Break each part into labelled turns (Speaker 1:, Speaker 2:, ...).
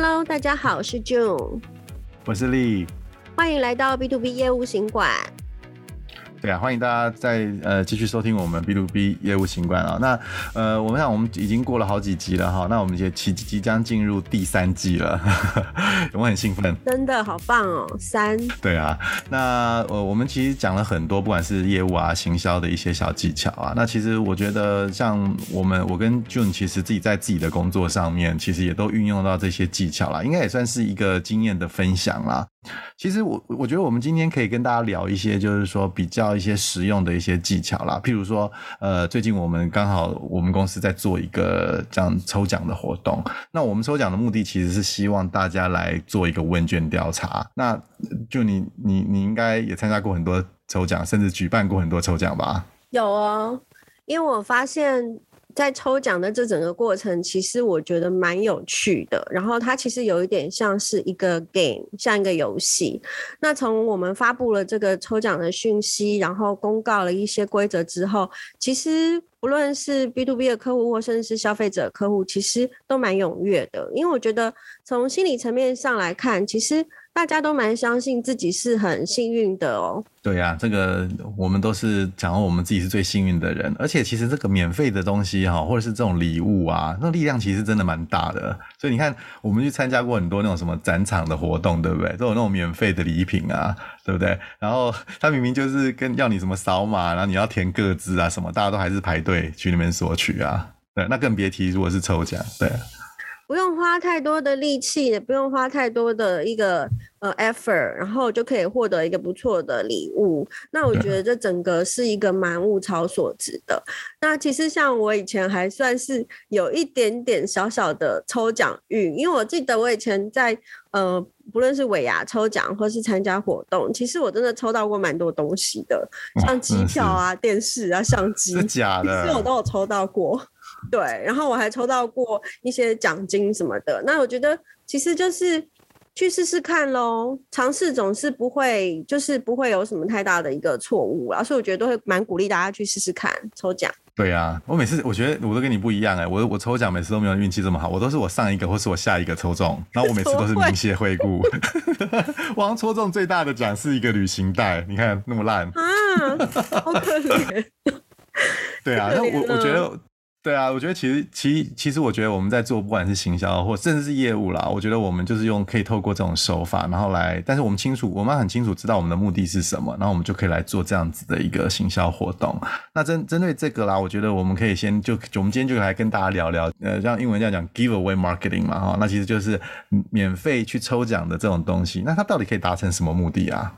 Speaker 1: Hello，大家好，我是 June，
Speaker 2: 我是 Lee，，
Speaker 1: 欢迎来到 B to B 业务行馆。
Speaker 2: 对啊，欢迎大家再呃继续收听我们 B to B 业务行馆啊。那呃，我们想我们已经过了好几集了哈，那我们也即即将进入第三季了，我很兴奋，
Speaker 1: 真的好棒哦，三。
Speaker 2: 对啊，那呃我们其实讲了很多，不管是业务啊、行销的一些小技巧啊。那其实我觉得，像我们我跟 June 其实自己在自己的工作上面，其实也都运用到这些技巧啦，应该也算是一个经验的分享啦。其实我我觉得我们今天可以跟大家聊一些，就是说比较一些实用的一些技巧啦。譬如说，呃，最近我们刚好我们公司在做一个这样抽奖的活动。那我们抽奖的目的其实是希望大家来做一个问卷调查。那就你你你应该也参加过很多抽奖，甚至举办过很多抽奖吧？
Speaker 1: 有哦，因为我发现。在抽奖的这整个过程，其实我觉得蛮有趣的。然后它其实有一点像是一个 game，像一个游戏。那从我们发布了这个抽奖的讯息，然后公告了一些规则之后，其实不论是 B to B 的客户，或甚至是消费者客户，其实都蛮踊跃的。因为我觉得从心理层面上来看，其实。大家都蛮相信自己是很幸运的哦。
Speaker 2: 对呀、这个我们都是讲我们自己是最幸运的人，而且其实这个免费的东西哈，或者是这种礼物啊，那力量其实真的蛮大的。所以你看，我们去参加过很多那种什么展场的活动，对不对？都有那种免费的礼品啊，对不对？然后他明明就是跟要你什么扫码，然后你要填个资啊什么，大家都还是排队去那边索取啊。对，那更别提如果是抽奖，对。
Speaker 1: 不用花太多的力气，也不用花太多的一个呃 effort，然后就可以获得一个不错的礼物。那我觉得这整个是一个蛮物超所值的。那其实像我以前还算是有一点点小小的抽奖运，因为我记得我以前在呃不论是尾牙抽奖或是参加活动，其实我真的抽到过蛮多东西的，像机票啊、电视啊、相机，
Speaker 2: 是假的，
Speaker 1: 其实我都有抽到过。对，然后我还抽到过一些奖金什么的。那我觉得其实就是去试试看喽，尝试总是不会，就是不会有什么太大的一个错误啊。所以我觉得都会蛮鼓励大家去试试看抽奖。
Speaker 2: 对啊，我每次我觉得我都跟你不一样哎、欸，我我抽奖每次都没有运气这么好，我都是我上一个或是我下一个抽中，然后我每次都是明谢惠顾。我好像抽中最大的奖是一个旅行袋，你看那么烂
Speaker 1: 啊，好可怜。
Speaker 2: 对啊，那我我觉得。对啊，我觉得其实，其其实，我觉得我们在做，不管是行销或甚至是业务啦，我觉得我们就是用可以透过这种手法，然后来，但是我们清楚，我们很清楚知道我们的目的是什么，然后我们就可以来做这样子的一个行销活动。那针针对这个啦，我觉得我们可以先就，我们今天就来跟大家聊聊，呃，像英文这样讲 giveaway marketing 嘛，哈，那其实就是免费去抽奖的这种东西，那它到底可以达成什么目的啊？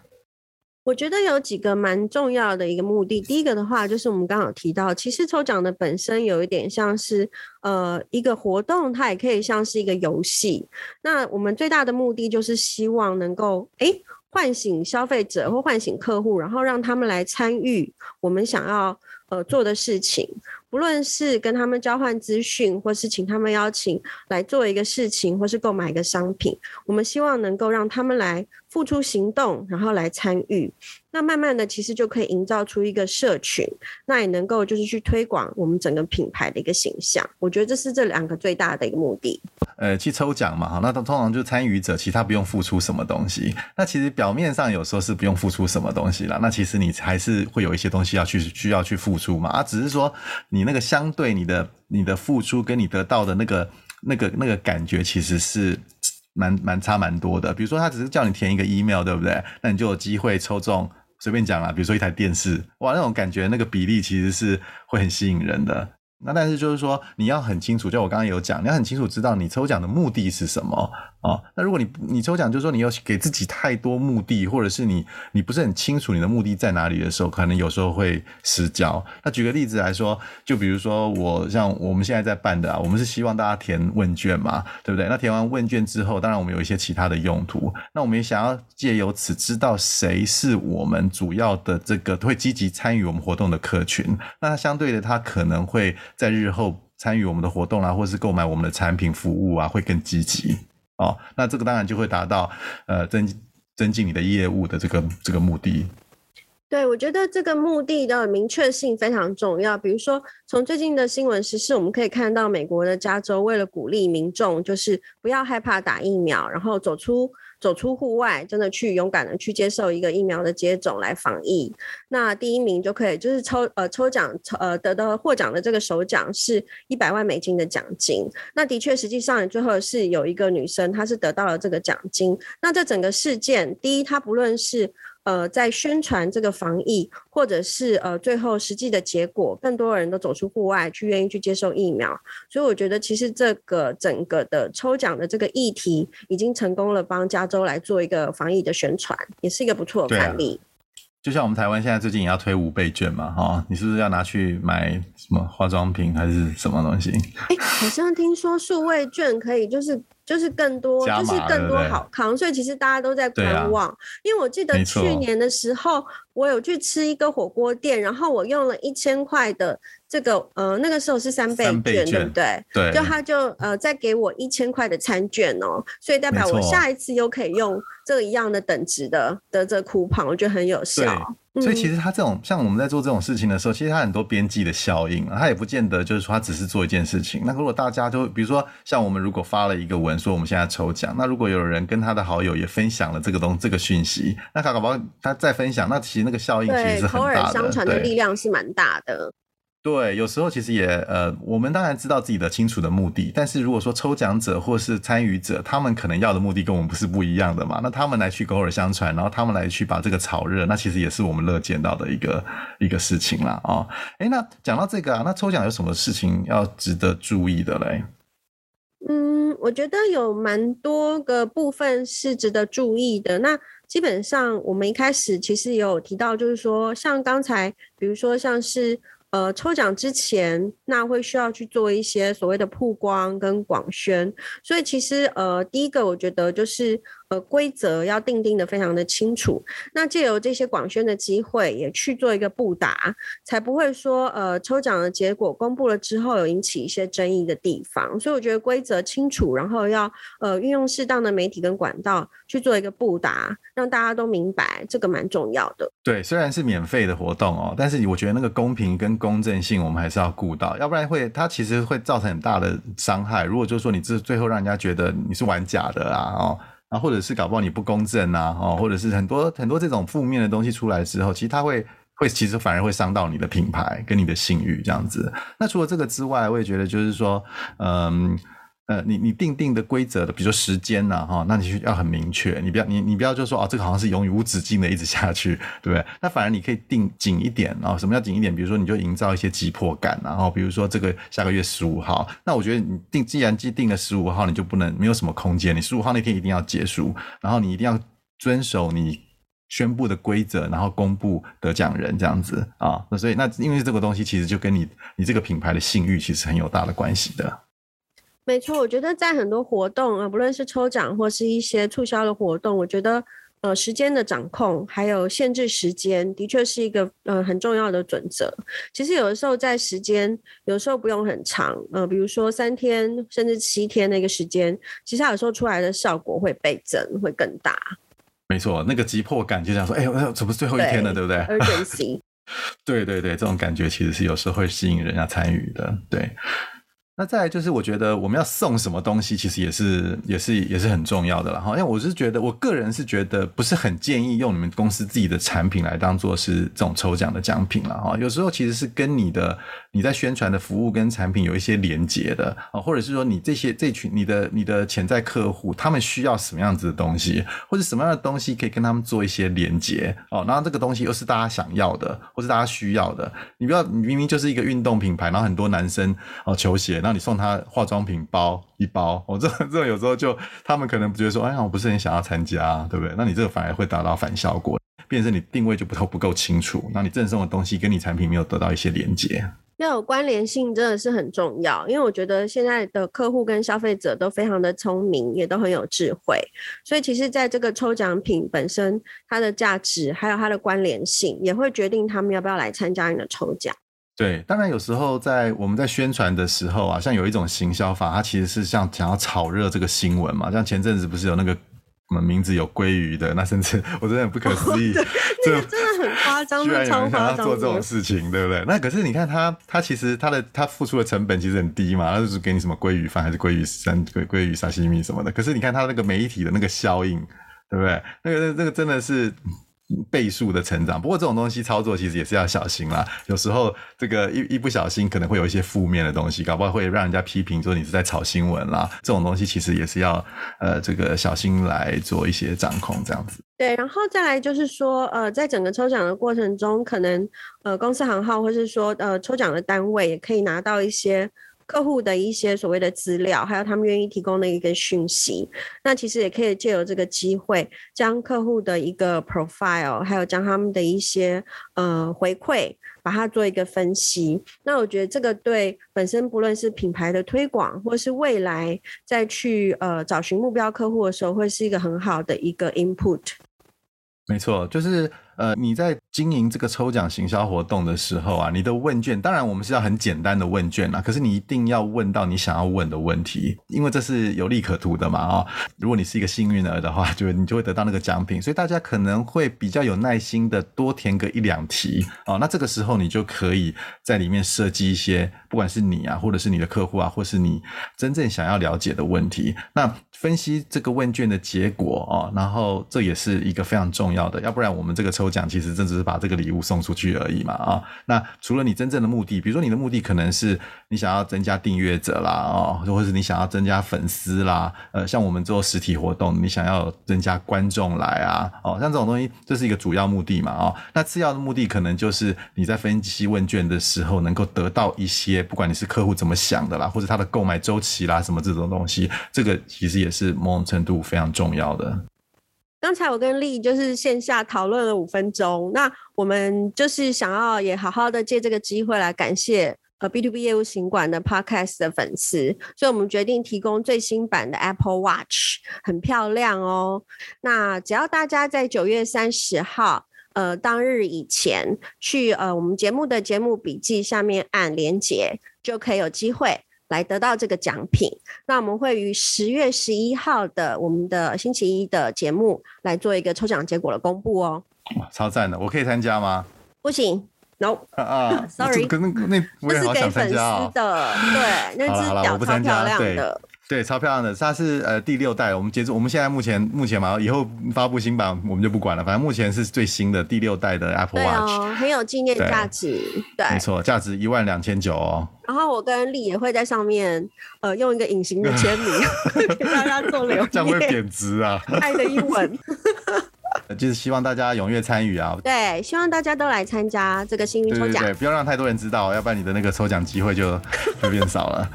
Speaker 1: 我觉得有几个蛮重要的一个目的。第一个的话，就是我们刚好提到，其实抽奖的本身有一点像是呃一个活动，它也可以像是一个游戏。那我们最大的目的就是希望能够诶唤醒消费者或唤醒客户，然后让他们来参与我们想要呃做的事情。不论是跟他们交换资讯，或是请他们邀请来做一个事情，或是购买一个商品，我们希望能够让他们来付出行动，然后来参与。那慢慢的，其实就可以营造出一个社群，那也能够就是去推广我们整个品牌的一个形象。我觉得这是这两个最大的一个目的。
Speaker 2: 呃，去抽奖嘛，哈，那通常就参与者，其他不用付出什么东西。那其实表面上有时候是不用付出什么东西啦，那其实你还是会有一些东西要去需要去付出嘛。啊，只是说。你那个相对你的你的付出跟你得到的那个那个那个感觉其实是蛮蛮差蛮多的。比如说他只是叫你填一个 email，对不对？那你就有机会抽中，随便讲啦，比如说一台电视，哇，那种感觉那个比例其实是会很吸引人的。那但是就是说你要很清楚，就我刚刚有讲，你要很清楚知道你抽奖的目的是什么。哦，那如果你你抽奖就是说你有给自己太多目的，或者是你你不是很清楚你的目的在哪里的时候，可能有时候会失焦。那举个例子来说，就比如说我像我们现在在办的啊，我们是希望大家填问卷嘛，对不对？那填完问卷之后，当然我们有一些其他的用途。那我们也想要借由此知道谁是我们主要的这个会积极参与我们活动的客群。那它相对的，它可能会在日后参与我们的活动啊，或是购买我们的产品服务啊，会更积极。哦，那这个当然就会达到呃增增进你的业务的这个这个目的。
Speaker 1: 对，我觉得这个目的的明确性非常重要。比如说，从最近的新闻时事，我们可以看到，美国的加州为了鼓励民众，就是不要害怕打疫苗，然后走出走出户外，真的去勇敢的去接受一个疫苗的接种来防疫。那第一名就可以就是抽呃抽奖抽呃得到获奖的这个首奖是一百万美金的奖金。那的确，实际上最后是有一个女生，她是得到了这个奖金。那这整个事件，第一，她不论是呃，在宣传这个防疫，或者是呃，最后实际的结果，更多人都走出户外去，愿意去接受疫苗，所以我觉得其实这个整个的抽奖的这个议题，已经成功了帮加州来做一个防疫的宣传，也是一个不错的案例。
Speaker 2: 就像我们台湾现在最近也要推五倍券嘛，哈，你是不是要拿去买什么化妆品还是什么东西？
Speaker 1: 哎、欸，好像听说数位券可以，就是就是更多，就是更多好康，所以其实大家都在观望。啊、因为我记得去年的时候，我有去吃一个火锅店，然后我用了一千块的。这个呃，那个时候是三倍券，倍券对不对？
Speaker 2: 对，
Speaker 1: 就他就呃再给我一千块的餐券哦，所以代表我下一次又可以用这一样的等值的的这 coupon，我觉得很有效。
Speaker 2: 所以其实他这种、嗯、像我们在做这种事情的时候，其实他很多边际的效应，他也不见得就是说他只是做一件事情。那如果大家都比如说像我们如果发了一个文说我们现在抽奖，那如果有人跟他的好友也分享了这个东这个讯息，那他搞不好他再分享，那其实那个效应其实是很大的，口耳
Speaker 1: 相传的力量是蛮大的。
Speaker 2: 对，有时候其实也呃，我们当然知道自己的清楚的目的，但是如果说抽奖者或是参与者，他们可能要的目的跟我们不是不一样的嘛，那他们来去口耳相传，然后他们来去把这个炒热，那其实也是我们乐见到的一个一个事情啦。哦。诶，那讲到这个啊，那抽奖有什么事情要值得注意的嘞？
Speaker 1: 嗯，我觉得有蛮多个部分是值得注意的。那基本上我们一开始其实也有提到，就是说像刚才，比如说像是。呃，抽奖之前，那会需要去做一些所谓的曝光跟广宣，所以其实呃，第一个我觉得就是。呃，规则要定定的非常的清楚，那借由这些广宣的机会，也去做一个布达，才不会说呃抽奖的结果公布了之后有引起一些争议的地方。所以我觉得规则清楚，然后要呃运用适当的媒体跟管道去做一个布达，让大家都明白，这个蛮重要的。
Speaker 2: 对，虽然是免费的活动哦，但是我觉得那个公平跟公正性我们还是要顾到，要不然会它其实会造成很大的伤害。如果就是说你这最后让人家觉得你是玩假的啊哦。啊，或者是搞不好你不公正啊，哦，或者是很多很多这种负面的东西出来之后，其实它会会其实反而会伤到你的品牌跟你的信誉这样子。那除了这个之外，我也觉得就是说，嗯。呃，你你定定的规则的，比如说时间呐，哈，那你就要很明确，你不要你你不要就说哦，这个好像是永无止境的一直下去，对不对？那反而你可以定紧一点啊，什么叫紧一点？比如说你就营造一些急迫感，然后比如说这个下个月十五号，那我觉得你定既然既定了十五号，你就不能没有什么空间，你十五号那天一定要结束，然后你一定要遵守你宣布的规则，然后公布得奖人这样子啊。那所以那因为这个东西其实就跟你你这个品牌的信誉其实很有大的关系的。
Speaker 1: 没错，我觉得在很多活动啊，不论是抽奖或是一些促销的活动，我觉得呃时间的掌控还有限制时间，的确是一个呃很重要的准则。其实有的时候在时间，有时候不用很长，呃，比如说三天甚至七天的一个时间，其实它有时候出来的效果会倍增，会更大。
Speaker 2: 没错，那个急迫感就像说，哎呦，这不是最后一天了，对，对不对
Speaker 1: ？Urgency。
Speaker 2: 对对对，这种感觉其实是有时候会吸引人家参与的，对。那再来就是，我觉得我们要送什么东西，其实也是也是也是很重要的了哈。因为我是觉得，我个人是觉得不是很建议用你们公司自己的产品来当做是这种抽奖的奖品了哈。有时候其实是跟你的你在宣传的服务跟产品有一些连接的啊，或者是说你这些这群你的你的潜在客户他们需要什么样子的东西，或者什么样的东西可以跟他们做一些连接哦。然后这个东西又是大家想要的，或是大家需要的。你不要你明明就是一个运动品牌，然后很多男生哦球鞋，那那你送他化妆品包一包，我、这这有时候就他们可能觉得说，哎呀，我不是很想要参加，对不对？那你这个反而会达到反效果，变成你定位就不够不够清楚，那你赠送的东西跟你产品没有得到一些连接，
Speaker 1: 要有关联性真的是很重要，因为我觉得现在的客户跟消费者都非常的聪明，也都很有智慧，所以其实在这个抽奖品本身，它的价值还有它的关联性，也会决定他们要不要来参加你的抽奖。
Speaker 2: 对，当然有时候在我们在宣传的时候啊，像有一种行销法，它其实是像想要炒热这个新闻嘛。像前阵子不是有那个什么名字有鲑鱼的，那甚至我真的很不可思议，
Speaker 1: 这个真的很夸张，
Speaker 2: 居然有人想要做这
Speaker 1: 种
Speaker 2: 事情，对不对？那可是你看他，他其实他的他付出的成本其实很低嘛，他就是给你什么鲑鱼饭还是鲑鱼三鲑鲑鱼沙西米什么的。可是你看他那个媒体的那个效应，对不对？那个那个真的是。倍数的成长，不过这种东西操作其实也是要小心啦。有时候这个一一不小心，可能会有一些负面的东西，搞不好会让人家批评说你是在炒新闻啦。这种东西其实也是要呃这个小心来做一些掌控，这样子。
Speaker 1: 对，然后再来就是说，呃，在整个抽奖的过程中，可能呃公司行号或是说呃抽奖的单位也可以拿到一些。客户的一些所谓的资料，还有他们愿意提供的一个讯息，那其实也可以借由这个机会，将客户的一个 profile，还有将他们的一些呃回馈，把它做一个分析。那我觉得这个对本身不论是品牌的推广，或是未来再去呃找寻目标客户的时候，会是一个很好的一个 input。
Speaker 2: 没错，就是。呃，你在经营这个抽奖行销活动的时候啊，你的问卷当然我们是要很简单的问卷啦，可是你一定要问到你想要问的问题，因为这是有利可图的嘛啊、如果你是一个幸运儿的话，就你就会得到那个奖品，所以大家可能会比较有耐心的多填个一两题哦。那这个时候你就可以在里面设计一些，不管是你啊，或者是你的客户啊，或是你真正想要了解的问题，那分析这个问卷的结果哦，然后这也是一个非常重要的，要不然我们这个抽。讲其实这只是把这个礼物送出去而已嘛啊，那除了你真正的目的，比如说你的目的可能是你想要增加订阅者啦哦，或者是你想要增加粉丝啦，呃，像我们做实体活动，你想要增加观众来啊哦，像这种东西，这是一个主要目的嘛哦，那次要的目的可能就是你在分析问卷的时候，能够得到一些，不管你是客户怎么想的啦，或者他的购买周期啦什么这种东西，这个其实也是某种程度非常重要的。
Speaker 1: 刚才我跟丽就是线下讨论了五分钟，那我们就是想要也好好的借这个机会来感谢呃 B to B 业务行管的 Podcast 的粉丝，所以我们决定提供最新版的 Apple Watch，很漂亮哦。那只要大家在九月三十号呃当日以前去呃我们节目的节目笔记下面按连接，就可以有机会。来得到这个奖品，那我们会于十月十一号的我们的星期一的节目来做一个抽奖结果的公布哦。
Speaker 2: 哇，超赞的！我可以参加吗？
Speaker 1: 不行，no 啊，啊，sorry，
Speaker 2: 可那那我也好想参加啊。
Speaker 1: 的，对，那只表超漂亮的。
Speaker 2: 对，超漂亮的，它是呃第六代，我们接着我们现在目前目前嘛，以后发布新版我们就不管了，反正目前是最新的第六代的 Apple Watch，
Speaker 1: 哦，很有纪念价值，对，
Speaker 2: 对没错，价值一万两千九哦。
Speaker 1: 然后我跟丽也会在上面呃用一个隐形的签名 给大家做留念，
Speaker 2: 这样会贬值啊，
Speaker 1: 爱的英文。
Speaker 2: 就是希望大家踊跃参与啊！
Speaker 1: 对，希望大家都来参加这个幸运抽奖。
Speaker 2: 对，对，对，不要让太多人知道，要不然你的那个抽奖机会就会变少了。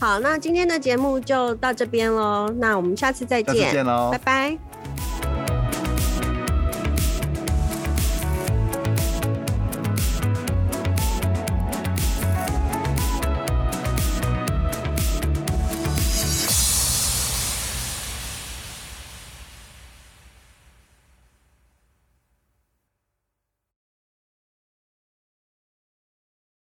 Speaker 1: 好，那今天的节目就到这边喽，那我们下次再见，
Speaker 2: 下次见喽，
Speaker 1: 拜拜。